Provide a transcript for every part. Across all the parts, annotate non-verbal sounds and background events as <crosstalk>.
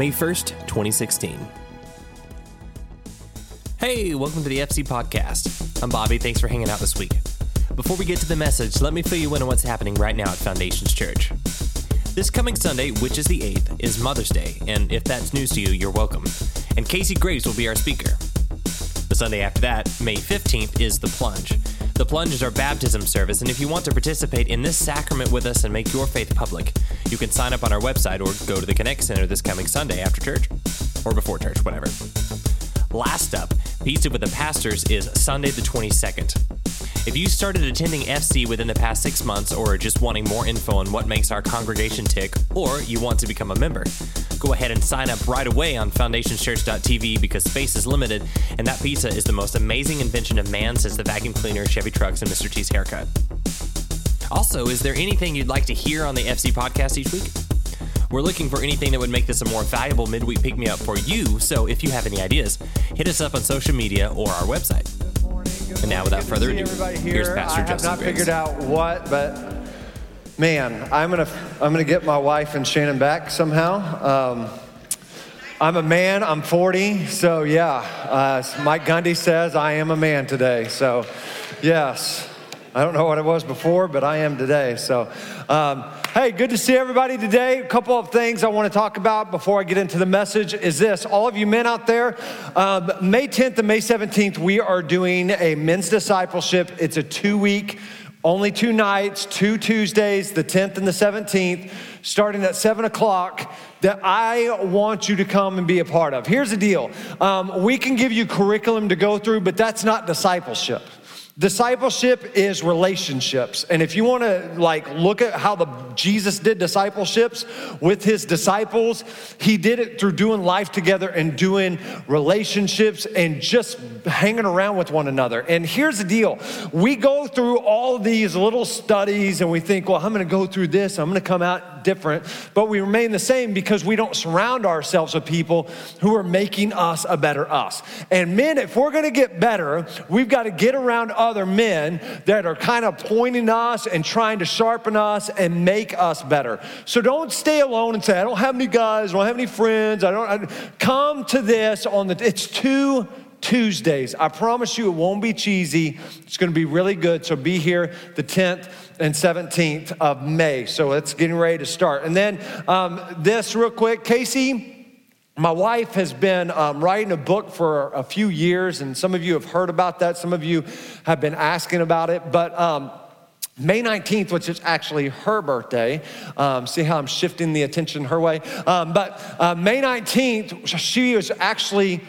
May 1st, 2016. Hey, welcome to the FC Podcast. I'm Bobby. Thanks for hanging out this week. Before we get to the message, let me fill you in on what's happening right now at Foundations Church. This coming Sunday, which is the 8th, is Mother's Day, and if that's news to you, you're welcome. And Casey Graves will be our speaker. The Sunday after that, May 15th, is The Plunge. The Plunge is our baptism service, and if you want to participate in this sacrament with us and make your faith public, you can sign up on our website or go to the Connect Center this coming Sunday after church, or before church, whatever. Last up, Pizza with the Pastors is Sunday the 22nd. If you started attending FC within the past six months or are just wanting more info on what makes our congregation tick, or you want to become a member, go ahead and sign up right away on foundationschurch.tv because space is limited and that pizza is the most amazing invention of man since the vacuum cleaner, Chevy trucks, and Mr. T's haircut. Also, is there anything you'd like to hear on the FC podcast each week? We're looking for anything that would make this a more valuable midweek pick me up for you, so if you have any ideas, hit us up on social media or our website. And now, without Good further ado, everybody here's here. Pastor I have Justin not Graves. figured out what, but man, I'm gonna I'm gonna get my wife and Shannon back somehow. Um, I'm a man. I'm 40, so yeah. Uh, Mike Gundy says I am a man today. So, yes. I don't know what it was before, but I am today. So, um, hey, good to see everybody today. A couple of things I want to talk about before I get into the message is this. All of you men out there, um, May 10th and May 17th, we are doing a men's discipleship. It's a two week, only two nights, two Tuesdays, the 10th and the 17th, starting at 7 o'clock that I want you to come and be a part of. Here's the deal um, we can give you curriculum to go through, but that's not discipleship. Discipleship is relationships. And if you want to like look at how the Jesus did discipleships with his disciples, he did it through doing life together and doing relationships and just hanging around with one another. And here's the deal. We go through all these little studies and we think, well, I'm going to go through this, I'm going to come out different, but we remain the same because we don't surround ourselves with people who are making us a better us. And men, if we're going to get better, we've got to get around other men that are kind of pointing us and trying to sharpen us and make us better. So don't stay alone and say, I don't have any guys, I don't have any friends, I don't I, come to this on the it's two Tuesdays. I promise you it won't be cheesy. It's going to be really good. So be here the 10th and 17th of May. So it's getting ready to start. And then um, this real quick, Casey. My wife has been um, writing a book for a few years, and some of you have heard about that. Some of you have been asking about it. But um, May 19th, which is actually her birthday. Um, see how I'm shifting the attention her way? Um, but uh, May 19th, she is actually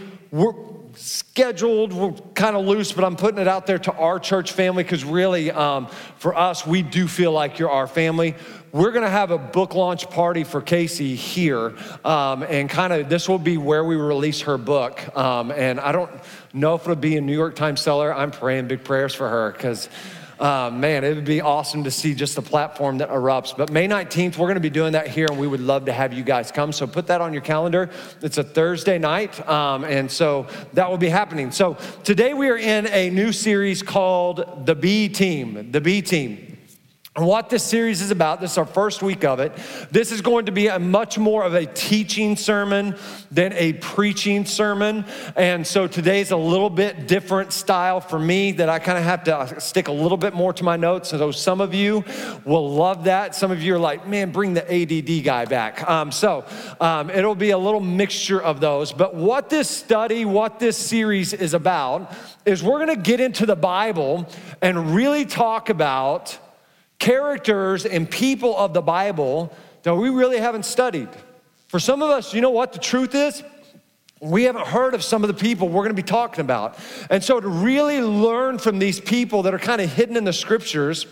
scheduled, we're kind of loose, but I'm putting it out there to our church family because really, um, for us, we do feel like you're our family. We're gonna have a book launch party for Casey here, um, and kind of this will be where we release her book. Um, and I don't know if it'll be a New York Times seller. I'm praying big prayers for her because. Uh, man, it would be awesome to see just the platform that erupts. But May 19th, we're going to be doing that here, and we would love to have you guys come. So put that on your calendar. It's a Thursday night, um, and so that will be happening. So today we are in a new series called The B Team. The B Team. What this series is about, this is our first week of it. This is going to be a much more of a teaching sermon than a preaching sermon. And so today's a little bit different style for me that I kind of have to stick a little bit more to my notes. So some of you will love that. Some of you are like, man, bring the ADD guy back. Um, so um, it'll be a little mixture of those. But what this study, what this series is about, is we're going to get into the Bible and really talk about characters and people of the Bible that we really haven't studied. For some of us, you know what the truth is? We haven't heard of some of the people we're gonna be talking about. And so to really learn from these people that are kind of hidden in the scriptures,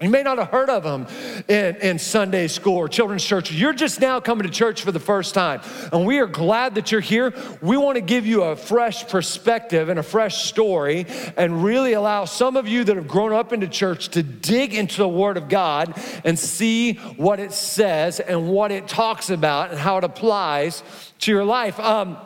you may not have heard of them in, in, Sunday school or children's church. You're just now coming to church for the first time. And we are glad that you're here. We want to give you a fresh perspective and a fresh story and really allow some of you that have grown up into church to dig into the Word of God and see what it says and what it talks about and how it applies to your life. Um,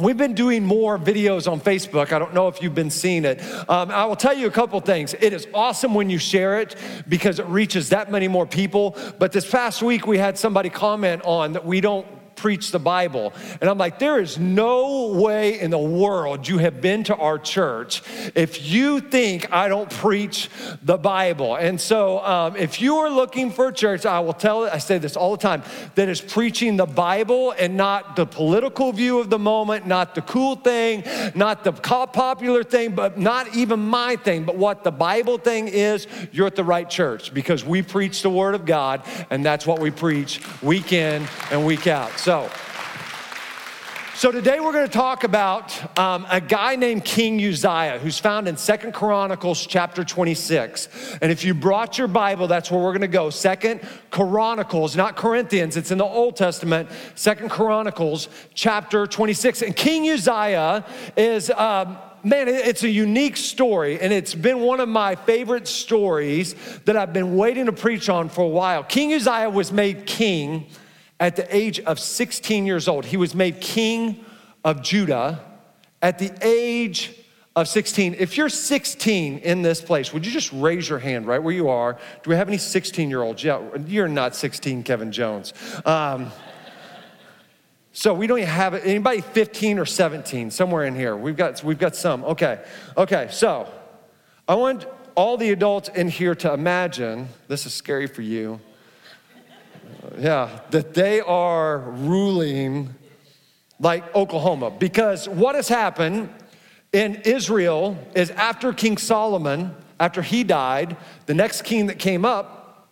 We've been doing more videos on Facebook. I don't know if you've been seeing it. Um, I will tell you a couple things. It is awesome when you share it because it reaches that many more people. But this past week, we had somebody comment on that we don't preach the Bible. And I'm like, there is no way in the world you have been to our church if you think I don't preach the Bible. And so um, if you are looking for a church, I will tell it, I say this all the time, that is preaching the Bible and not the political view of the moment, not the cool thing, not the popular thing, but not even my thing, but what the Bible thing is, you're at the right church because we preach the Word of God and that's what we preach week in and week out. So so, so today we're going to talk about um, a guy named King Uzziah, who's found in Second Chronicles chapter 26. And if you brought your Bible, that's where we're going to go. Second Chronicles, not Corinthians. It's in the Old Testament. Second Chronicles chapter 26. And King Uzziah is. Um, man, it's a unique story, and it's been one of my favorite stories that I've been waiting to preach on for a while. King Uzziah was made king at the age of 16 years old. He was made king of Judah at the age of 16. If you're 16 in this place, would you just raise your hand right where you are? Do we have any 16 year olds? Yeah, you're not 16, Kevin Jones. Um, so we don't even have anybody 15 or 17 somewhere in here. We've got we've got some. Okay, okay. So I want all the adults in here to imagine. This is scary for you yeah, that they are ruling like Oklahoma. Because what has happened in Israel is after King Solomon, after he died, the next king that came up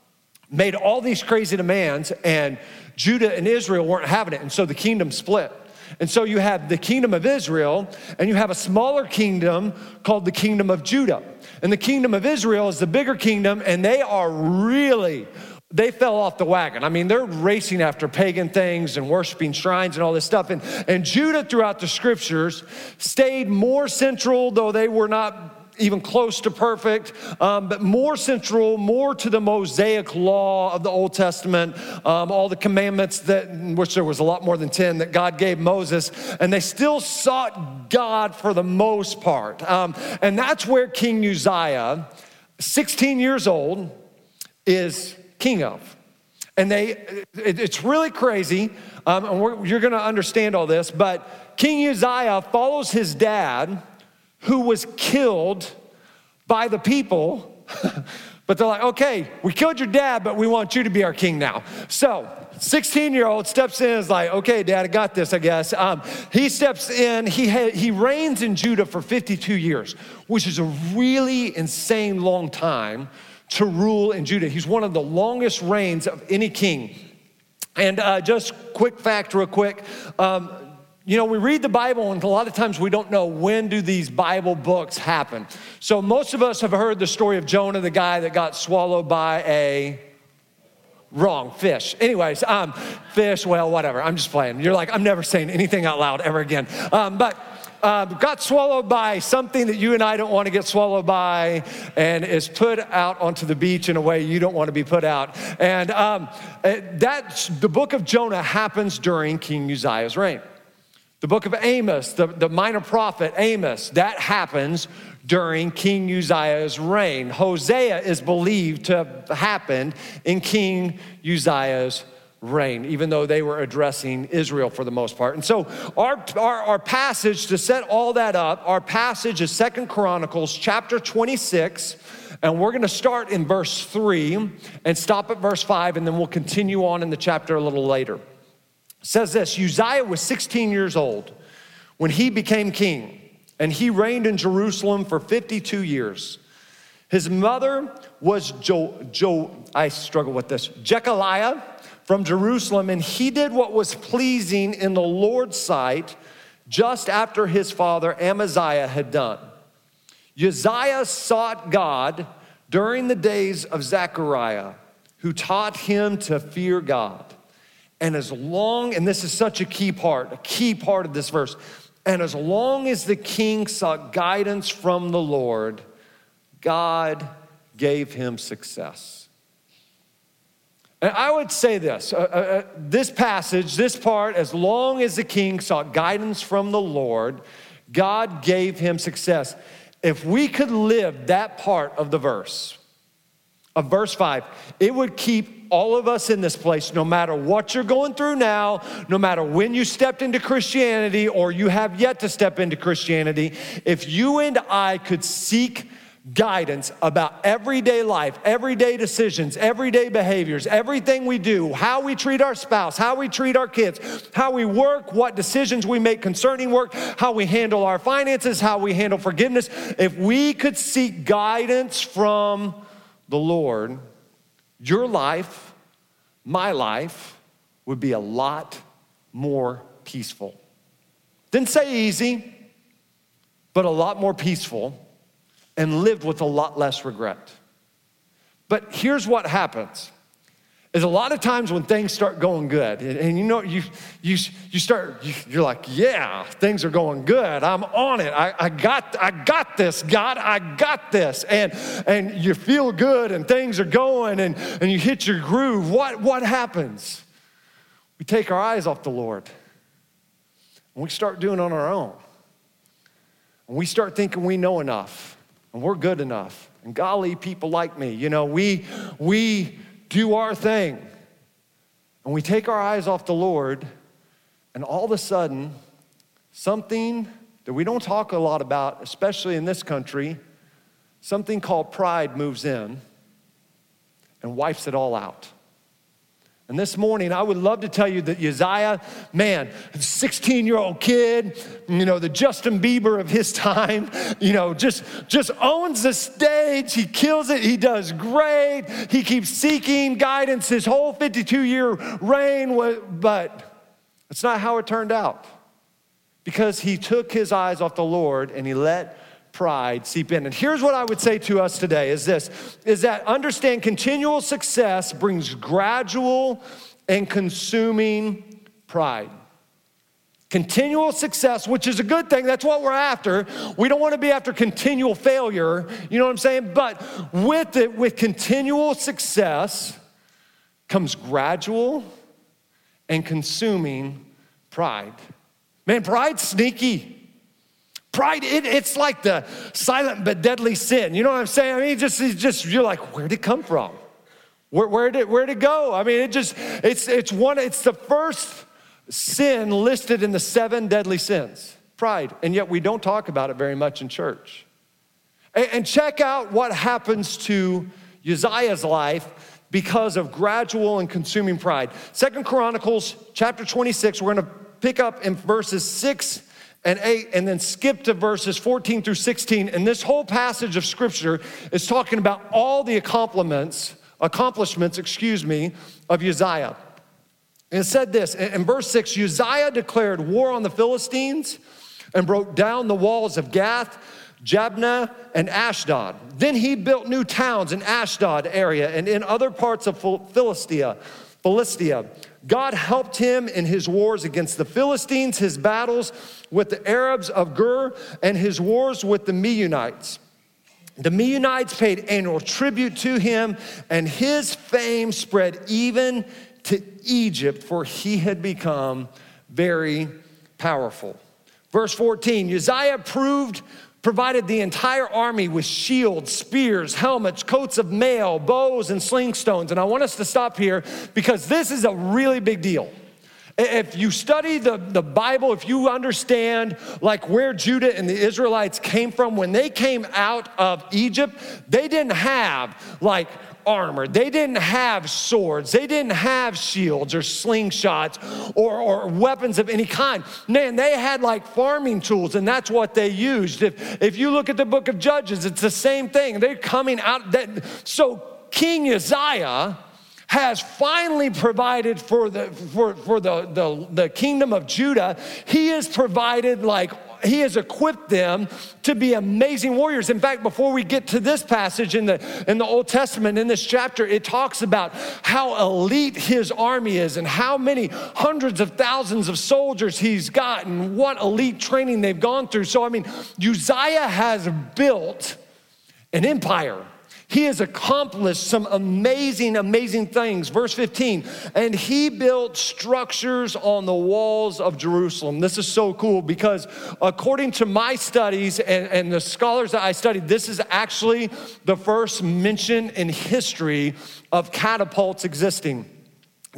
made all these crazy demands, and Judah and Israel weren't having it. And so the kingdom split. And so you have the kingdom of Israel, and you have a smaller kingdom called the kingdom of Judah. And the kingdom of Israel is the bigger kingdom, and they are really they fell off the wagon. I mean, they're racing after pagan things and worshiping shrines and all this stuff. And, and Judah, throughout the scriptures, stayed more central, though they were not even close to perfect, um, but more central, more to the Mosaic law of the Old Testament, um, all the commandments that, which there was a lot more than 10 that God gave Moses, and they still sought God for the most part. Um, and that's where King Uzziah, 16 years old, is king of. And they, it's really crazy, um, and you're gonna understand all this, but King Uzziah follows his dad, who was killed by the people. <laughs> but they're like, okay, we killed your dad, but we want you to be our king now. So 16 year old steps in and is like, okay, dad, I got this, I guess. Um, he steps in, he, ha- he reigns in Judah for 52 years, which is a really insane long time to rule in Judah. He's one of the longest reigns of any king. And uh, just quick fact, real quick. Um, you know, we read the Bible, and a lot of times we don't know when do these Bible books happen. So most of us have heard the story of Jonah, the guy that got swallowed by a wrong fish. Anyways, um, fish. Well, whatever. I'm just playing. You're like, I'm never saying anything out loud ever again. Um, but uh, got swallowed by something that you and I don't want to get swallowed by and is put out onto the beach in a way you don't want to be put out. And um, eh, that, the book of Jonah happens during King Uzziah's reign. The book of Amos, the, the minor prophet Amos, that happens during King Uzziah's reign. Hosea is believed to have happened in King Uzziah's reign, even though they were addressing Israel for the most part. And so our, our, our passage to set all that up, our passage is Second Chronicles chapter 26. And we're going to start in verse 3 and stop at verse 5, and then we'll continue on in the chapter a little later. It says this Uzziah was 16 years old when he became king, and he reigned in Jerusalem for 52 years. His mother was Jo, jo I struggle with this, Jecoliah from Jerusalem, and he did what was pleasing in the Lord's sight just after his father Amaziah had done. Uzziah sought God during the days of Zechariah, who taught him to fear God. And as long, and this is such a key part, a key part of this verse, and as long as the king sought guidance from the Lord, God gave him success. And I would say this uh, uh, uh this passage, this part, as long as the king sought guidance from the Lord, God gave him success. If we could live that part of the verse, of verse 5, it would keep all of us in this place, no matter what you're going through now, no matter when you stepped into Christianity or you have yet to step into Christianity, if you and I could seek guidance about everyday life, everyday decisions, everyday behaviors, everything we do, how we treat our spouse, how we treat our kids, how we work, what decisions we make concerning work, how we handle our finances, how we handle forgiveness. If we could seek guidance from the Lord, your life, my life, would be a lot more peaceful. Didn't say easy, but a lot more peaceful and lived with a lot less regret. But here's what happens. Is a lot of times when things start going good and, and you know you you you start you, are like yeah things are going good. I'm on it. I, I got i got this god. I got this. And and you feel good and things are going and and you hit your groove. What what happens? We take our eyes off the lord. And we start doing on our own. And we start thinking we know enough and we're good enough. And golly, people like me, you know, we, we do our thing. And we take our eyes off the Lord, and all of a sudden, something that we don't talk a lot about, especially in this country, something called pride moves in and wipes it all out. And this morning, I would love to tell you that Uzziah, man, 16 year old kid, you know, the Justin Bieber of his <laughs> time, you know, just, just owns the stage. He kills it. He does great. He keeps seeking guidance his whole 52 year reign. But it's not how it turned out because he took his eyes off the Lord and he let pride seep in. And here's what I would say to us today is this is that understand continual success brings gradual and consuming pride. Continual success, which is a good thing, that's what we're after. We don't want to be after continual failure, you know what I'm saying? But with it, with continual success comes gradual and consuming pride. Man, pride's sneaky. Pride, it, it's like the silent but deadly sin. You know what I'm saying? I mean, just, just you're like, where'd it come from? Where, where did where'd it go? I mean, it just, it's, it's one, it's the first sin listed in the seven deadly sins. Pride. And yet we don't talk about it very much in church. And, and check out what happens to Uzziah's life because of gradual and consuming pride. Second Chronicles chapter 26, we're gonna pick up in verses 6 and 8 and then skip to verses 14 through 16 and this whole passage of scripture is talking about all the accomplishments accomplishments excuse me of uzziah. And it said this in verse 6 uzziah declared war on the philistines and broke down the walls of gath jabneh and ashdod. Then he built new towns in ashdod area and in other parts of philistia philistia God helped him in his wars against the Philistines, his battles with the Arabs of Gur, and his wars with the Meunites. The Meunites paid annual tribute to him, and his fame spread even to Egypt, for he had become very powerful. Verse 14 Uzziah proved provided the entire army with shields, spears, helmets, coats of mail, bows, and sling stones. And I want us to stop here because this is a really big deal. If you study the, the Bible, if you understand like where Judah and the Israelites came from, when they came out of Egypt, they didn't have like armor. They didn't have swords. They didn't have shields or slingshots or, or weapons of any kind. Man, they had like farming tools, and that's what they used. If, if you look at the book of Judges, it's the same thing. They're coming out. That, so King Uzziah has finally provided for the for, for the, the, the kingdom of Judah. He has provided like he has equipped them to be amazing warriors. In fact, before we get to this passage in the, in the Old Testament, in this chapter, it talks about how elite his army is and how many hundreds of thousands of soldiers he's got and what elite training they've gone through. So, I mean, Uzziah has built an empire. He has accomplished some amazing, amazing things. Verse 15, and he built structures on the walls of Jerusalem. This is so cool because, according to my studies and, and the scholars that I studied, this is actually the first mention in history of catapults existing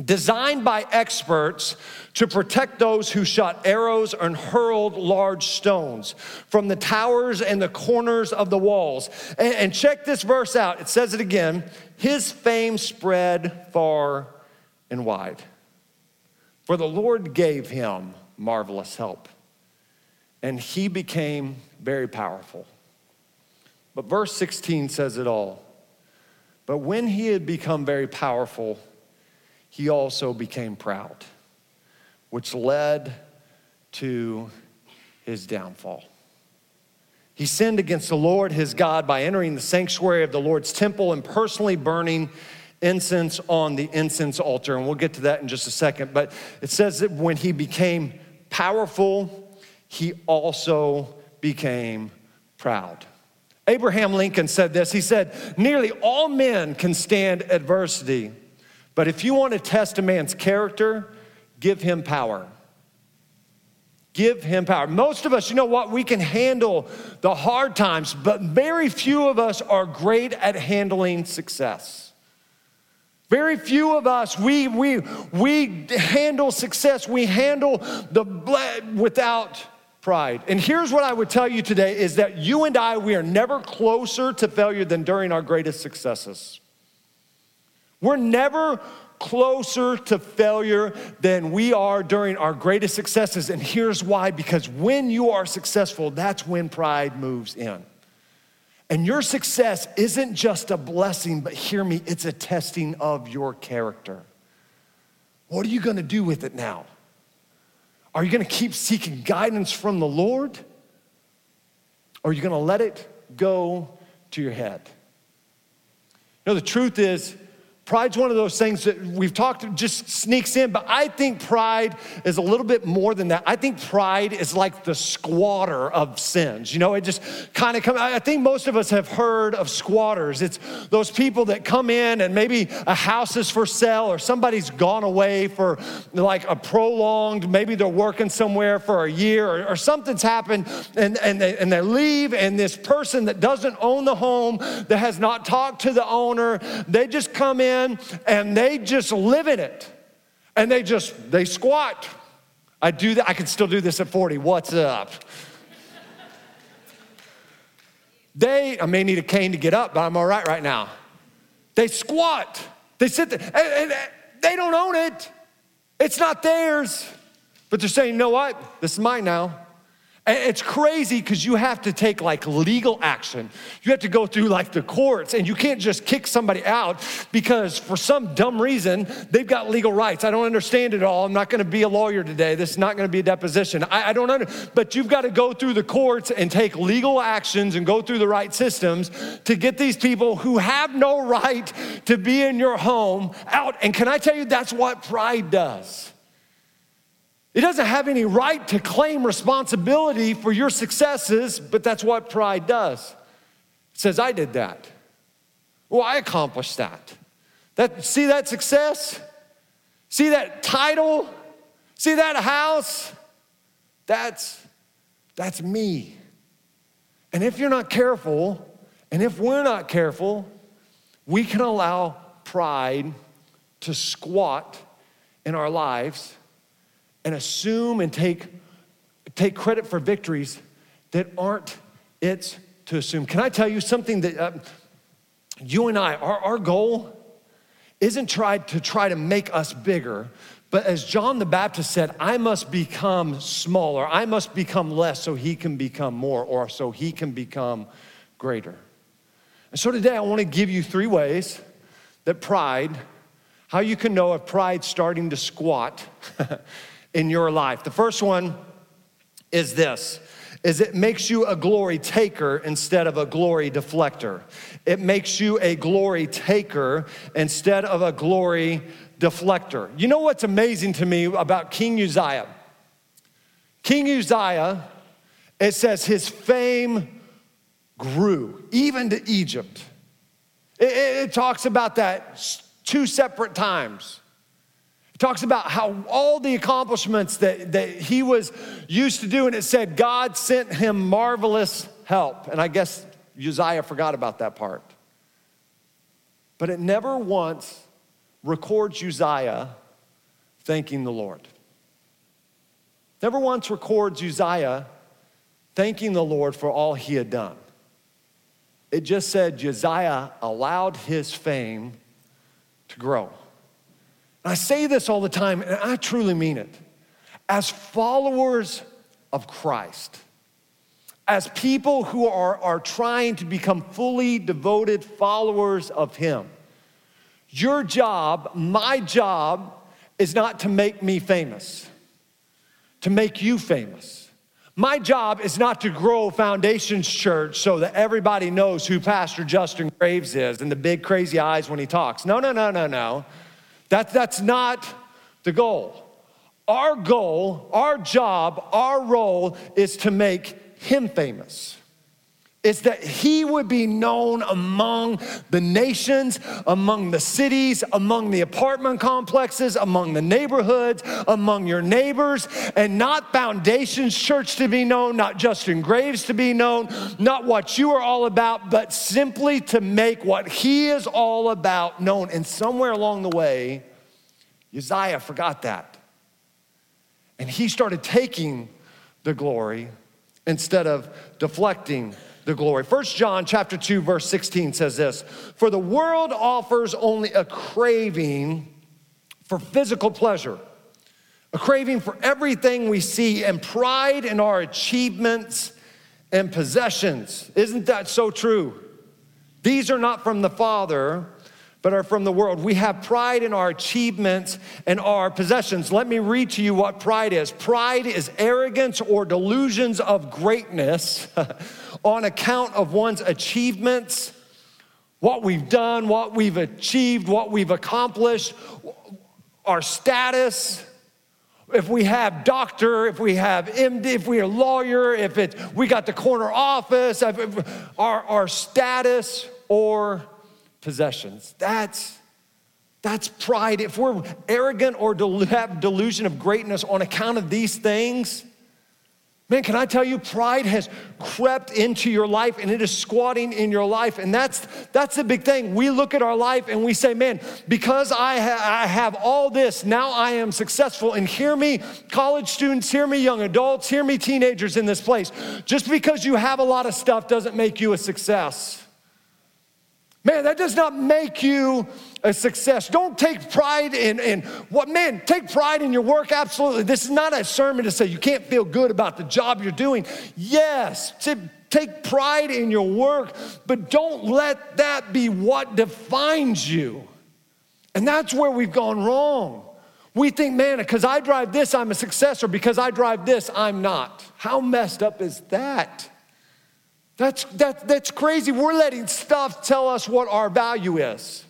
designed by experts to protect those who shot arrows and hurled large stones from the towers and the corners of the walls. And, and, check this verse out. It says it again His fame spread far and wide. For the Lord gave him marvelous help, and he became very powerful. But verse 16 says it all. But when he had become very powerful, he also became proud, which led to his downfall. He sinned against the Lord his God by entering the sanctuary of the Lord's temple and personally burning incense on the incense altar. And we'll get to that in just a second. But it says that when he became powerful, he also became proud. Abraham Lincoln said this. He said, Nearly all men can stand adversity but if you want to test a man's character, give him power. Give him power. Most of us, you know what, we can handle the hard times, but very few of us are great at handling success. Very few of us, we, we, we handle success, we handle the without pride. And here's what I would tell you today is that you and I, we are never closer to failure than during our greatest successes. We're never closer to failure than we are during our greatest successes. And here's why because when you are successful, that's when pride moves in. And your success isn't just a blessing, but hear me, it's a testing of your character. What are you gonna do with it now? Are you gonna keep seeking guidance from the Lord? Or are you gonna let it go to your head? You know, the truth is, Pride's one of those things that we've talked, just sneaks in, but I think pride is a little bit more than that. I think pride is like the squatter of sins. You know, it just kind of comes, I think most of us have heard of squatters. It's those people that come in and maybe a house is for sale or somebody's gone away for like a prolonged, maybe they're working somewhere for a year or, or something's happened and, and, they, and they leave, and this person that doesn't own the home, that has not talked to the owner, they just come in in and they just live in it. And they just, they squat. I do that, I can still do this at 40. What's up? they, I may need a cane to get up, but I'm all right right now. They squat. They sit there, and, and they don't own it. It's not theirs. But they're saying, you know what? This is mine now. It's crazy because you have to take like legal action. You have to go through like the courts and you can't just kick somebody out because for some dumb reason they've got legal rights. I don't understand it all. I'm not going to be a lawyer today. This is not going to be a deposition. I, I don't know. But you've got to go through the courts and take legal actions and go through the right systems to get these people who have no right to be in your home out. And can I tell you, that's what pride does. It doesn't have any right to claim responsibility for your successes, but that's what pride does. It says, I did that. Well, I accomplished that. that see that success? See that title? See that house? That's, that's me. And if you're not careful, and if we're not careful, we can allow pride to squat in our lives and assume and take, take credit for victories that aren't its to assume. Can I tell you something that uh, you and I, our, our goal isn't tried to try to make us bigger, but as John the Baptist said, I must become smaller, I must become less so he can become more, or so he can become greater. And so today I want to give you three ways that pride, how you can know if pride's starting to squat <laughs> in your life. The first one is this is it makes you a glory taker instead of a glory deflector. It makes you a glory taker instead of a glory deflector. You know what's amazing to me about King Uzziah? King Uzziah, it says his fame grew, even to Egypt. It, it, it talks about that two separate times talks about how all the accomplishments that, that he was used to do, and it said God sent him marvelous help. And I guess Uzziah forgot about that part. But it never once records Uzziah thanking the Lord. Never once records Uzziah thanking the Lord for all he had done. It just said Uzziah allowed his fame to grow. I say this all the time, and I truly mean it. As followers of Christ, as people who are, are trying to become fully devoted followers of Him, your job, my job, is not to make me famous, to make you famous. My job is not to grow Foundations Church so that everybody knows who Pastor Justin Graves is and the big crazy eyes when he talks. No, no, no, no, no. That, that's not the goal. Our goal, our job, our role is to make him famous. It's that he would be known among the nations, among the cities, among the apartment complexes, among the neighborhoods, among your neighbors, and not Foundations Church to be known, not Justin Graves to be known, not what you are all about, but simply to make what he is all about known. And somewhere along the way, Uzziah forgot that. And he started taking the glory instead of deflecting the glory. First John chapter 2 verse 16 says this, "For the world offers only a craving for physical pleasure, a craving for everything we see and pride in our achievements and possessions." Isn't that so true? These are not from the Father, but are from the world. We have pride in our achievements and our possessions. Let me read to you what pride is pride is arrogance or delusions of greatness <laughs> on account of one's achievements, what we've done, what we've achieved, what we've accomplished, our status. If we have doctor, if we have MD, if we are lawyer, if it, we got the corner office, our, our status or possessions. That's that's pride. If we're arrogant or have delusion of greatness on account of these things, man, can I tell you, pride has crept into your life and it is squatting in your life. And that's, that's the big thing. We look at our life and we say, man, because I, ha- I have all this, now I am successful. And hear me, college students, hear me, young adults, hear me, teenagers in this place. Just because you have a lot of stuff doesn't make you a success. Man, that does not make you a success. Don't take pride in, in what, man, take pride in your work, absolutely. This is not a sermon to say you can't feel good about the job you're doing. Yes, to take pride in your work, but don't let that be what defines you. And that's where we've gone wrong. We think, man, because I drive this, I'm a success, or because I drive this, I'm not. How messed up is that? That's, that, that's crazy. We're letting stuff tell us what our value is.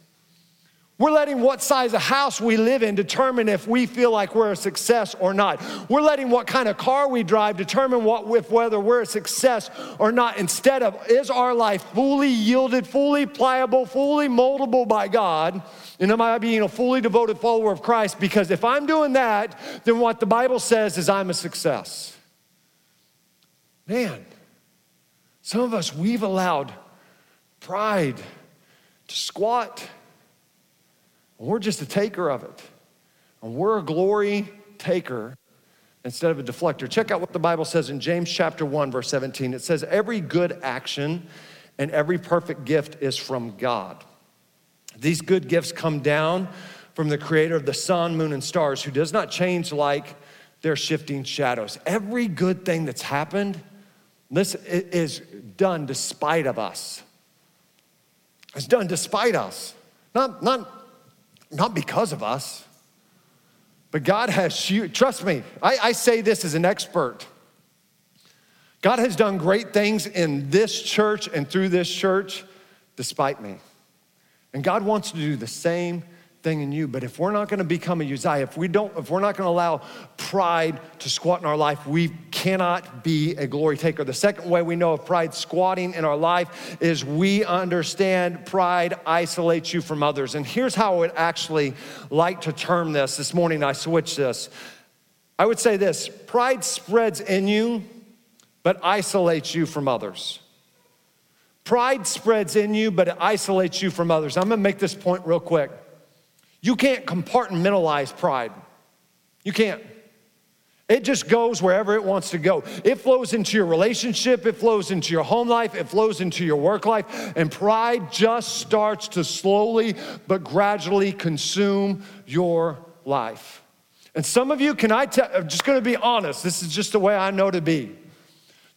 We're letting what size of house we live in determine if we feel like we're a success or not. We're letting what kind of car we drive determine what, if whether we're a success or not. Instead of, is our life fully yielded, fully pliable, fully moldable by God? And am I being a fully devoted follower of Christ? Because if I'm doing that, then what the Bible says is I'm a success. Man, Some of us, we've allowed pride to squat. We're just a taker of it. And we're a glory taker instead of a deflector. Check out what the Bible says in James chapter 1 verse 17. It says every good action and every perfect gift is from God. These good gifts come down from the creator of the sun, moon and stars who does not change like their shifting shadows. Every good thing that's happened this is done despite of us. It's done despite us. Not, not, not because of us. But God has you, trust me, I, I say this as an expert. God has done great things in this church and through this church despite me. And God wants to do the same thing in you. But if we're not going to become a Uzziah, if we don't, if we're not going to allow pride to squat in our life, we cannot be a glory taker. The second way we know of pride squatting in our life is we understand pride isolates you from others. And here's how I would actually like to term this. This morning I switched this. I would say this pride spreads in you, but isolates you from others. Pride spreads in you, but it isolates you from others. I'm gonna make this point real quick. You can't compartmentalize pride. You can't. It just goes wherever it wants to go. It flows into your relationship, it flows into your home life, it flows into your work life, and pride just starts to slowly but gradually consume your life. And some of you, can I tell, I'm just gonna be honest, this is just the way I know to be.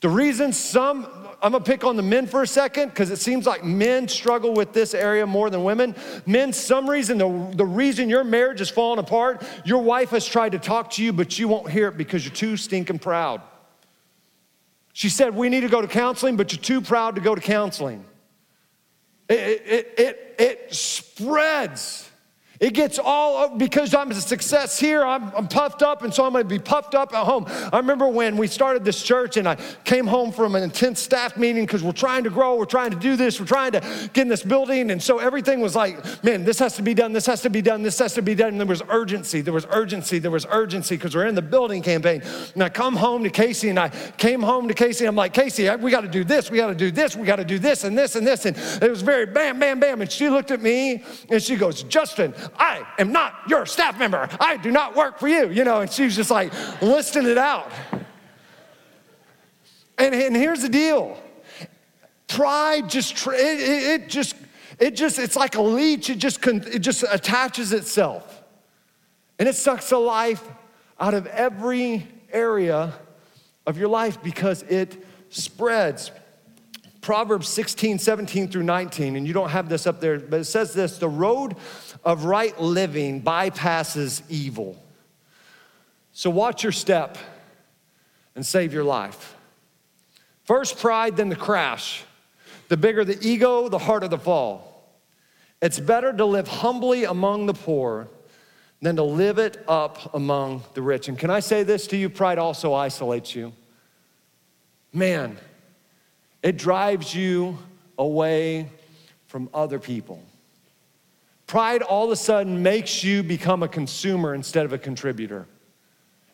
The reason some I'm gonna pick on the men for a second because it seems like men struggle with this area more than women. Men, some reason, the, the reason your marriage is falling apart, your wife has tried to talk to you, but you won't hear it because you're too stinking proud. She said, We need to go to counseling, but you're too proud to go to counseling. It, it, it, it spreads. It gets all because I'm a success here, I'm, I'm, puffed up, and so I'm gonna be puffed up at home. I remember when we started this church and I came home from an intense staff meeting because we're trying to grow, we're trying to do this, we're trying to get in this building. And so everything was like, man, this has to be done, this has to be done, this has to be done. And there was urgency, there was urgency, there was urgency because we're in the building campaign. And I come home to Casey and I came home to Casey. I'm like, Casey, we gotta do this, we gotta do this, we gotta do this and this and this. And it was very bam, bam, bam. And she looked at me and she goes, Justin, I am not your staff member. I do not work for you, you know, and she's just like listing it out. And, and here's the deal pride just, it, it, it just, it just, it's like a leech, it just, it just attaches itself. And it sucks the life out of every area of your life because it spreads. Proverbs 16, 17 through 19, and you don't have this up there, but it says this the road of right living bypasses evil. So watch your step and save your life. First pride, then the crash. The bigger the ego, the harder the fall. It's better to live humbly among the poor than to live it up among the rich. And can I say this to you? Pride also isolates you. Man, it drives you away from other people. Pride all of a sudden makes you become a consumer instead of a contributor.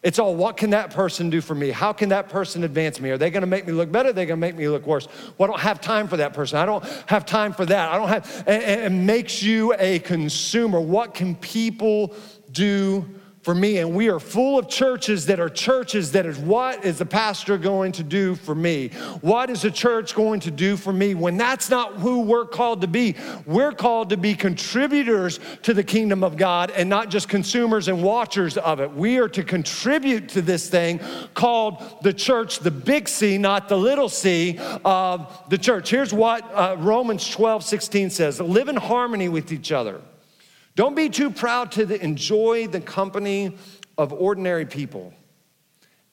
It's all, what can that person do for me? How can that person advance me? Are they gonna make me look better? Are they gonna make me look worse? Well, I don't have time for that person. I don't have time for that. I don't have, and it makes you a consumer. What can people do for me. And we are full of churches that are churches that is what is the pastor going to do for me? What is the church going to do for me? When that's not who we're called to be, we're called to be contributors to the kingdom of God and not just consumers and watchers of it. We are to contribute to this thing called the church, the big C, not the little c of the church. Here's what uh, Romans 12, 16 says live in harmony with each other. Don't be too proud to enjoy the company of ordinary people.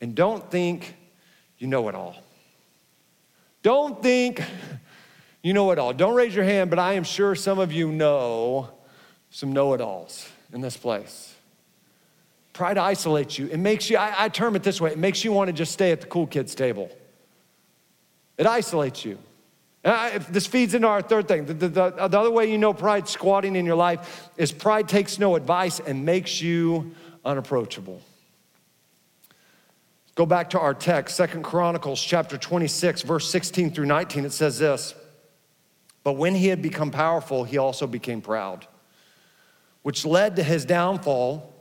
And don't think you know it all. Don't think you know it all. Don't raise your hand, but I am sure some of you know some know it alls in this place. Pride isolates you. It makes you, I, I term it this way it makes you want to just stay at the cool kids' table. It isolates you. Uh, this feeds into our third thing. The, the, the, the other way you know pride squatting in your life is pride takes no advice and makes you unapproachable. Go back to our text, Second Chronicles chapter 26, verse 16 through 19. It says this But when he had become powerful, he also became proud, which led to his downfall.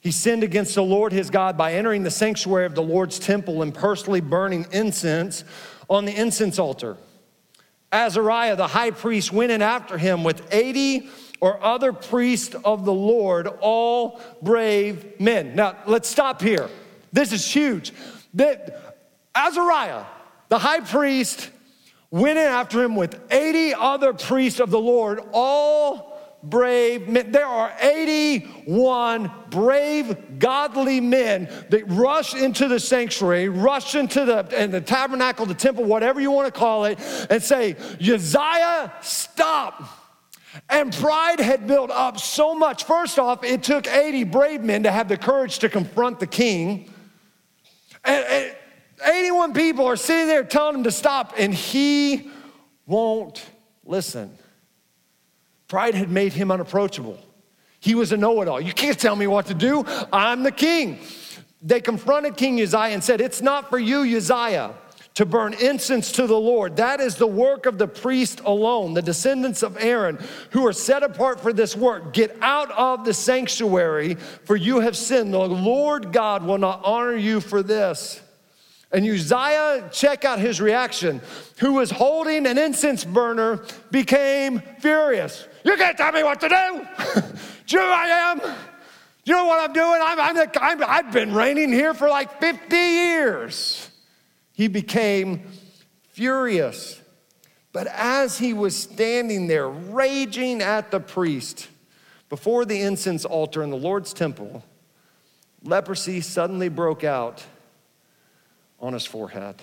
He sinned against the Lord his God by entering the sanctuary of the Lord's temple and personally burning incense on the incense altar. Azariah, the high priest, went in after him with 80 or other priests of the Lord, all brave men. Now, let's stop here. This is huge. That Azariah, the high priest, went in after him with 80 other priests of the Lord, all brave men. There are 81 brave, godly men that rush into the sanctuary, rush into the, and the tabernacle, the temple, whatever you want to call it, and say, Uzziah, stop. And pride had built up so much. First off, it took 80 brave men to have the courage to confront the king. And, and 81 people are sitting there telling him to stop, and he won't listen. Pride had made him unapproachable. He was a know it all. You can't tell me what to do. I'm the king. They confronted King Uzziah and said, It's not for you, Uzziah, to burn incense to the Lord. That is the work of the priest alone, the descendants of Aaron, who are set apart for this work. Get out of the sanctuary, for you have sinned. The Lord God will not honor you for this. And Uzziah, check out his reaction, who was holding an incense burner, became furious. You can't tell me what to do. <laughs> do I am. You know what I'm doing? I'm, I'm, the, I'm, I've been reigning here for like 50 years. He became furious. But as he was standing there raging at the priest before the incense altar in the Lord's temple, leprosy suddenly broke out on his forehead.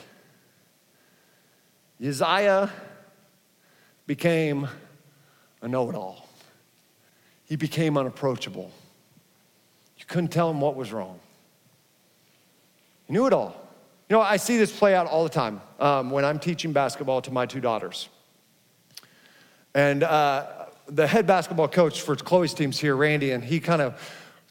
Uzziah became a know it all. He became unapproachable. You couldn't tell him what was wrong. He knew it all. You know, I see this play out all the time um, when I'm teaching basketball to my two daughters. And uh, the head basketball coach for Chloe's team's here, Randy, and he kind of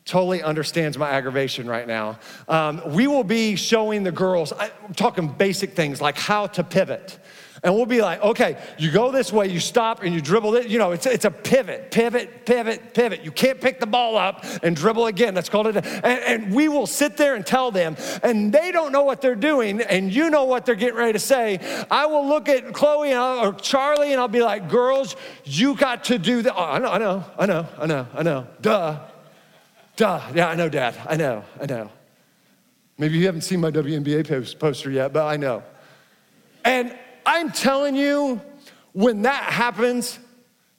totally understands my aggravation right now. Um, we will be showing the girls, I'm talking basic things like how to pivot. And we'll be like, okay, you go this way, you stop, and you dribble it. You know, it's, it's a pivot, pivot, pivot, pivot. You can't pick the ball up and dribble again. That's called it. And, and we will sit there and tell them, and they don't know what they're doing, and you know what they're getting ready to say. I will look at Chloe or Charlie, and I'll be like, girls, you got to do that. Oh, I know, I know, I know, I know, I know. Duh. Duh. Yeah, I know, Dad. I know, I know. Maybe you haven't seen my WNBA poster yet, but I know. And I'm telling you, when that happens,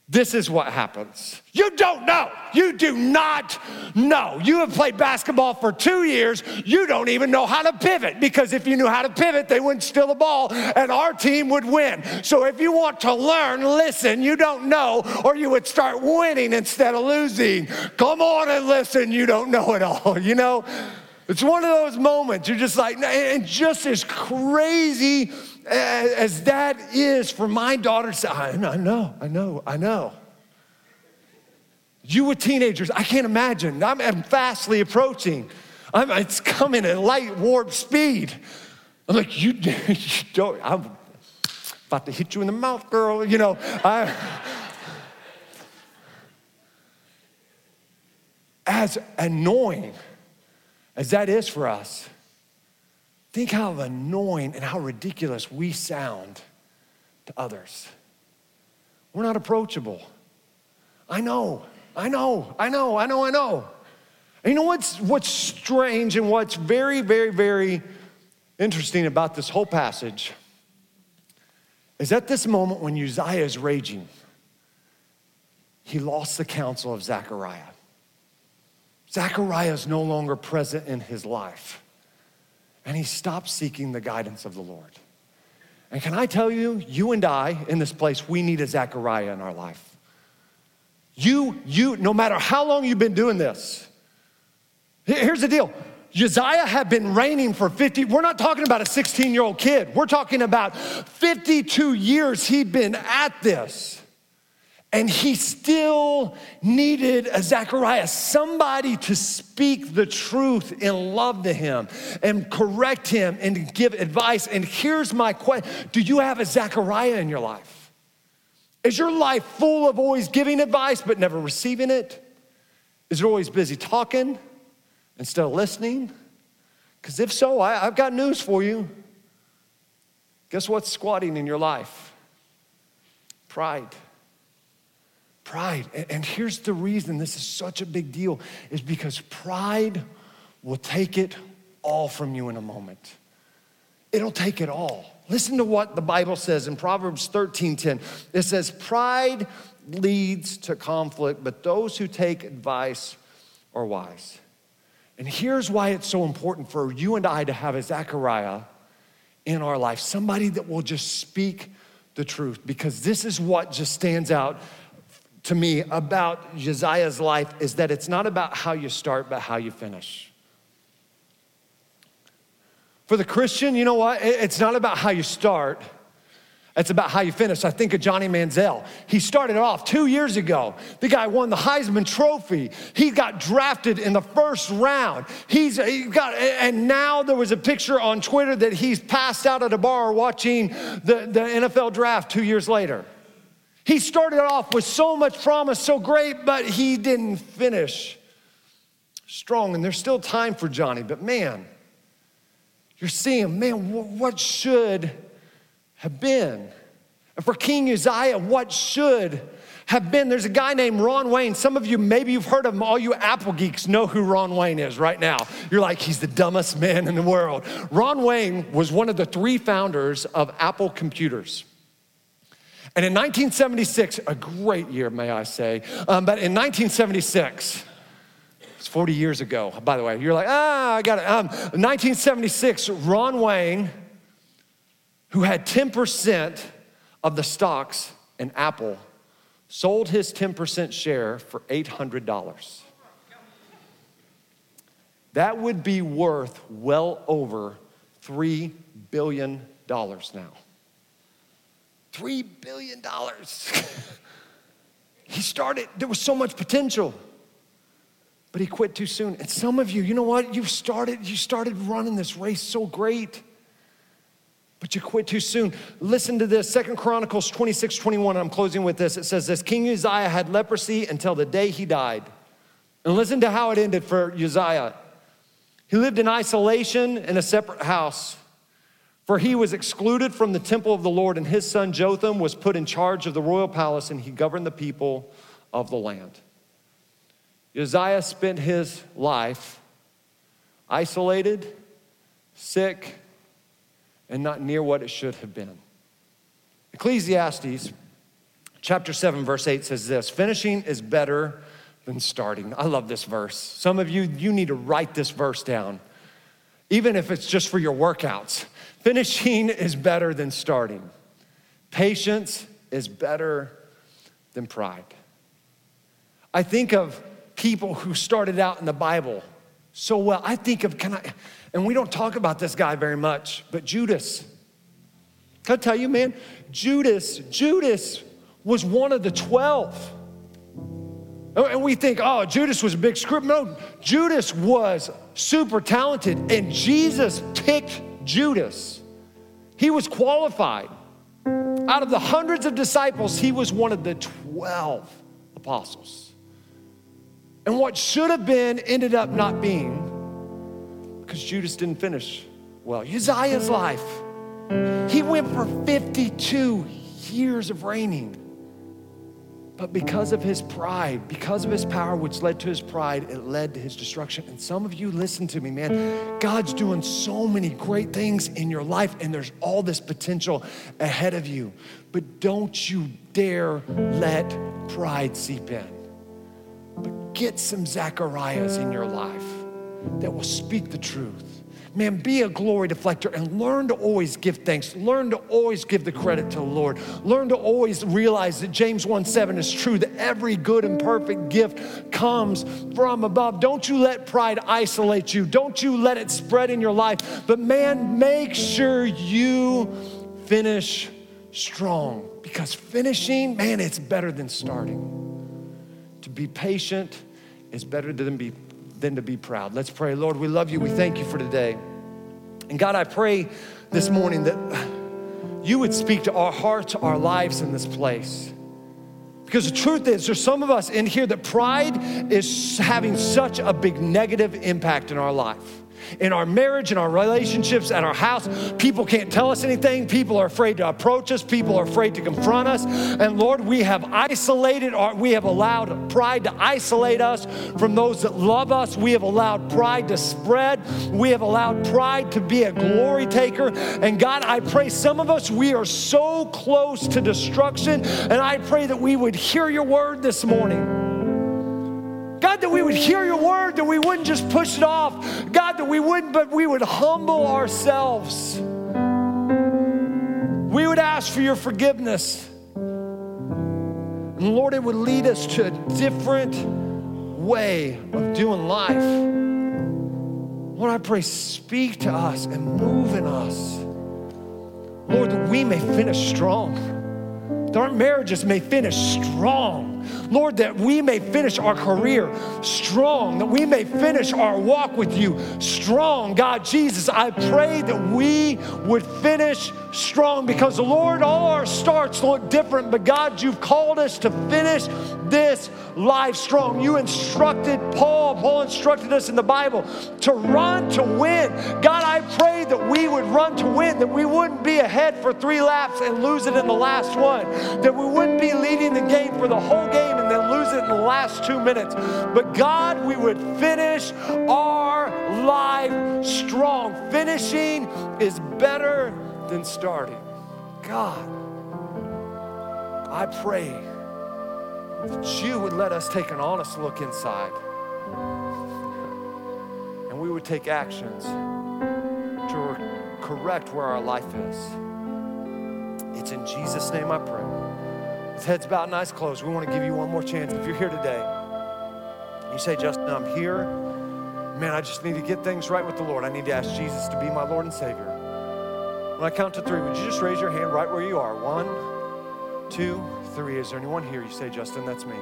this is what happens. You don't know. You do not know. You have played basketball for two years. You don't even know how to pivot because if you knew how to pivot, they wouldn't steal the ball and our team would win. So if you want to learn, listen. You don't know, or you would start winning instead of losing. Come on and listen. You don't know it all, <laughs> you know? It's one of those moments you're just like, and just as crazy as that is for my daughter to say, I know, I know, I know. You with teenagers, I can't imagine. I'm, I'm fastly approaching. I'm, it's coming at light warp speed. I'm like, you, <laughs> you don't, I'm about to hit you in the mouth, girl. You know, I, <laughs> as annoying as that is for us, think how annoying and how ridiculous we sound to others. We're not approachable. I know, I know, I know, I know, I know. And you know what's, what's strange and what's very, very, very interesting about this whole passage is at this moment when Uzziah is raging, he lost the counsel of Zechariah. Zechariah is no longer present in his life. And he stopped seeking the guidance of the Lord. And can I tell you, you and I in this place, we need a Zechariah in our life. You, you, no matter how long you've been doing this, here's the deal. Uzziah had been reigning for 50, we're not talking about a 16 year old kid. We're talking about 52 years he'd been at this. And he still needed a Zechariah, somebody to speak the truth in love to him and correct him and give advice. And here's my question Do you have a Zechariah in your life? Is your life full of always giving advice but never receiving it? Is it always busy talking instead of listening? Because if so, I, have got news for you. Guess what's squatting in your life? Pride. Pride. And here's the reason this is such a big deal is because pride will take it all from you in a moment. It'll take it all. Listen to what the Bible says in Proverbs 13:10. It says, "Pride leads to conflict, but those who take advice are wise." And here's why it's so important for you and I to have a Zechariah in our life, somebody that will just speak the truth, because this is what just stands out to me about Josiah's life is that it's not about how you start, but how you finish. For the Christian, you know what? It's not about how you start, it's about how you finish. I think of Johnny Manziel. He started off two years ago. The guy won the Heisman Trophy. He got drafted in the first round. He's he got, and now there was a picture on Twitter that he's passed out at a bar watching the, the NFL draft two years later. He started off with so much promise, so great, but he didn't finish strong. And there's still time for Johnny, but man, you're seeing, man, what should have been. And for King Uzziah, what should have been. There's a guy named Ron Wayne. Some of you, maybe you've heard of him. All you Apple geeks know who Ron Wayne is right now. You're like, he's the dumbest man in the world. Ron Wayne was one of the three founders of Apple Computers. And in 1976, a great year, may I say, um, but in 1976, it's 40 years ago, by the way. You're like, ah, I got it. Um, 1976, Ron Wayne who had 10% of the stocks in Apple, sold his 10% share for $800. That would be worth well over $3 billion now. $3 billion. <laughs> he started, there was so much potential, but he quit too soon. And some of you, you know what? You've started, you started running this race so great but you quit too soon. Listen to this Second Chronicles 26 21. I'm closing with this. It says this King Uzziah had leprosy until the day he died. And listen to how it ended for Uzziah. He lived in isolation in a separate house, for he was excluded from the temple of the Lord, and his son Jotham was put in charge of the royal palace, and he governed the people of the land. Uzziah spent his life isolated, sick, and not near what it should have been. Ecclesiastes chapter 7, verse 8 says this finishing is better than starting. I love this verse. Some of you, you need to write this verse down, even if it's just for your workouts. Finishing is better than starting. Patience is better than pride. I think of people who started out in the Bible so well. I think of, can I, and we don't talk about this guy very much, but Judas. Can I tell you, man? Judas, Judas was one of the 12. And we think, oh, Judas was a big script. No, Judas was super talented, and Jesus picked Judas. He was qualified. Out of the hundreds of disciples, he was one of the 12 apostles. And what should have been ended up not being because Judas didn't finish well. Uzziah's life, he went for 52 years of reigning. But because of his pride, because of his power, which led to his pride, it led to his destruction. And some of you, listen to me, man. God's doing so many great things in your life, and there's all this potential ahead of you. But don't you dare let pride seep in. But get some Zechariahs in your life that will speak the truth. Man, be a glory deflector and learn to always give thanks. Learn to always give the credit to the Lord. Learn to always realize that James 1 7 is true, that every good and perfect gift comes from above. Don't you let pride isolate you. Don't you let it spread in your life. But man, make sure you finish strong because finishing, man, it's better than starting. To be patient is better than, be, than to be proud. Let's pray. Lord, we love you. We thank you for today. And God, I pray this morning that you would speak to our hearts, our lives in this place. Because the truth is, there's some of us in here that pride is having such a big negative impact in our life in our marriage, in our relationships, at our house. People can't tell us anything. People are afraid to approach us. People are afraid to confront us. And Lord, we have isolated, our, we have allowed pride to isolate us from those that love us. We have allowed pride to spread. We have allowed pride to be a glory taker. And God, I pray some of us, we are so close to destruction. And I pray that we would hear your word this morning. God, that we would hear your word, that we wouldn't just push it off. God, that we wouldn't, but we would humble ourselves. We would ask for your forgiveness. And Lord, it would lead us to a different way of doing life. Lord, I pray, speak to us and move in us. Lord, that we may finish strong, that our marriages may finish strong Lord, that we may finish our career strong, that we may finish our walk with you strong. God, Jesus, I pray that we would finish strong because, Lord, all our starts look different, but God, you've called us to finish this life strong. You instructed Paul, Paul instructed us in the Bible to run to win. God, I pray that we would run to win, that we wouldn't be ahead for three laps and lose it in the last one, that we wouldn't be leading the game for the whole in the last two minutes. But God, we would finish our life strong. Finishing is better than starting. God, I pray that you would let us take an honest look inside and we would take actions to correct where our life is. It's in Jesus' name I pray. With heads bowed and eyes closed, we want to give you one more chance. If you're here today, you say, Justin, I'm here. Man, I just need to get things right with the Lord. I need to ask Jesus to be my Lord and Savior. When I count to three, would you just raise your hand right where you are? One, two, three. Is there anyone here? You say, Justin, that's me.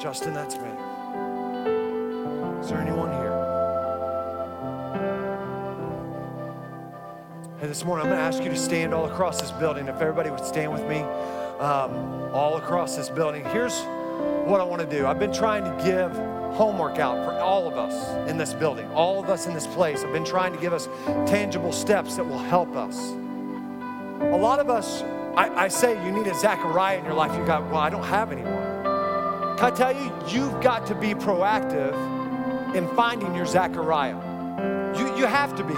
Justin, that's me. Is there anyone here? Hey, this morning I'm going to ask you to stand all across this building. If everybody would stand with me, um, all across this building. Here's what I want to do. I've been trying to give homework out for all of us in this building, all of us in this place. I've been trying to give us tangible steps that will help us. A lot of us I, I say you need a Zechariah in your life. You got, well, I don't have anyone. Can I tell you, you've got to be proactive in finding your Zechariah. You, you have to be.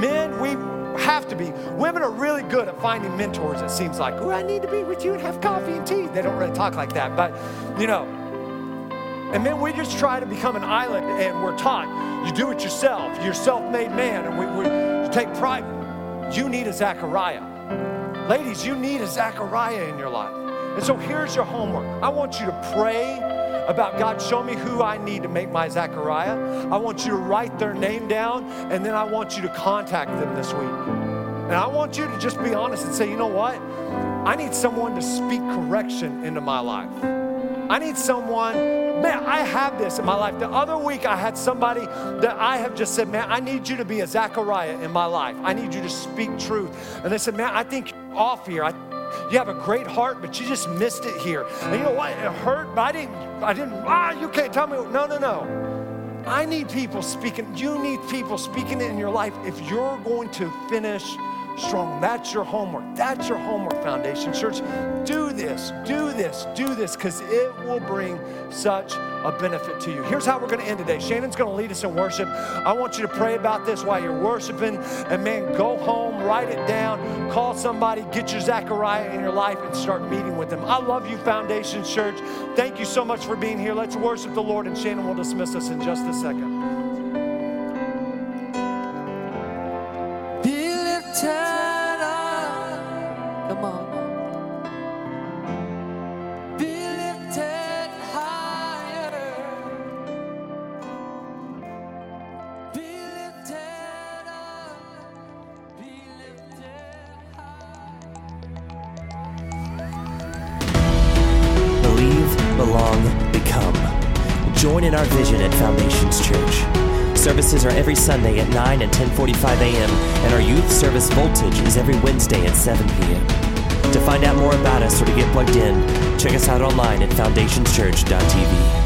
Men, we have to be. Women are really good at finding mentors, it seems like. Oh, I need to be with you and have coffee and tea. They don't really talk like that, but you know. And then we just try to become an island and we're taught you do it yourself. You're self made man, and we, we take pride. You need a Zechariah. Ladies, you need a Zechariah in your life. And so here's your homework. I want you to pray about God, show me who I need to make my Zechariah. I want you to write their name down, and then I want you to contact them this week. And I want you to just be honest and say, you know what? I need someone to speak correction into my life. I need someone man, I have this in my life. The other week, I had somebody that I have just said, man, I need you to be a Zechariah in my life. I need you to speak truth. And they said, man, I think you're off here. I, you have a great heart, but you just missed it here. And you know what? It hurt, but I didn't, I didn't, ah, you can't tell me. No, no, no. I need people speaking. You need people speaking in your life if you're going to finish strong. That's your homework. That's your homework, Foundation Church. Do this, do this, do this, because it will bring such a benefit to you. Here's how we're going to end today. Shannon's going to lead us in worship. I want you to pray about this while you're worshiping. And man, go home, write it down, call somebody, get your Zechariah in your life, and start meeting with them. I love you, Foundation Church. Thank you so much for being here. Let's worship the Lord, and Shannon will dismiss us in just a second. Our vision at Foundations Church. Services are every Sunday at 9 and 10:45 a.m. and our youth service voltage is every Wednesday at 7 p.m. To find out more about us or to get plugged in, check us out online at foundationschurch.tv.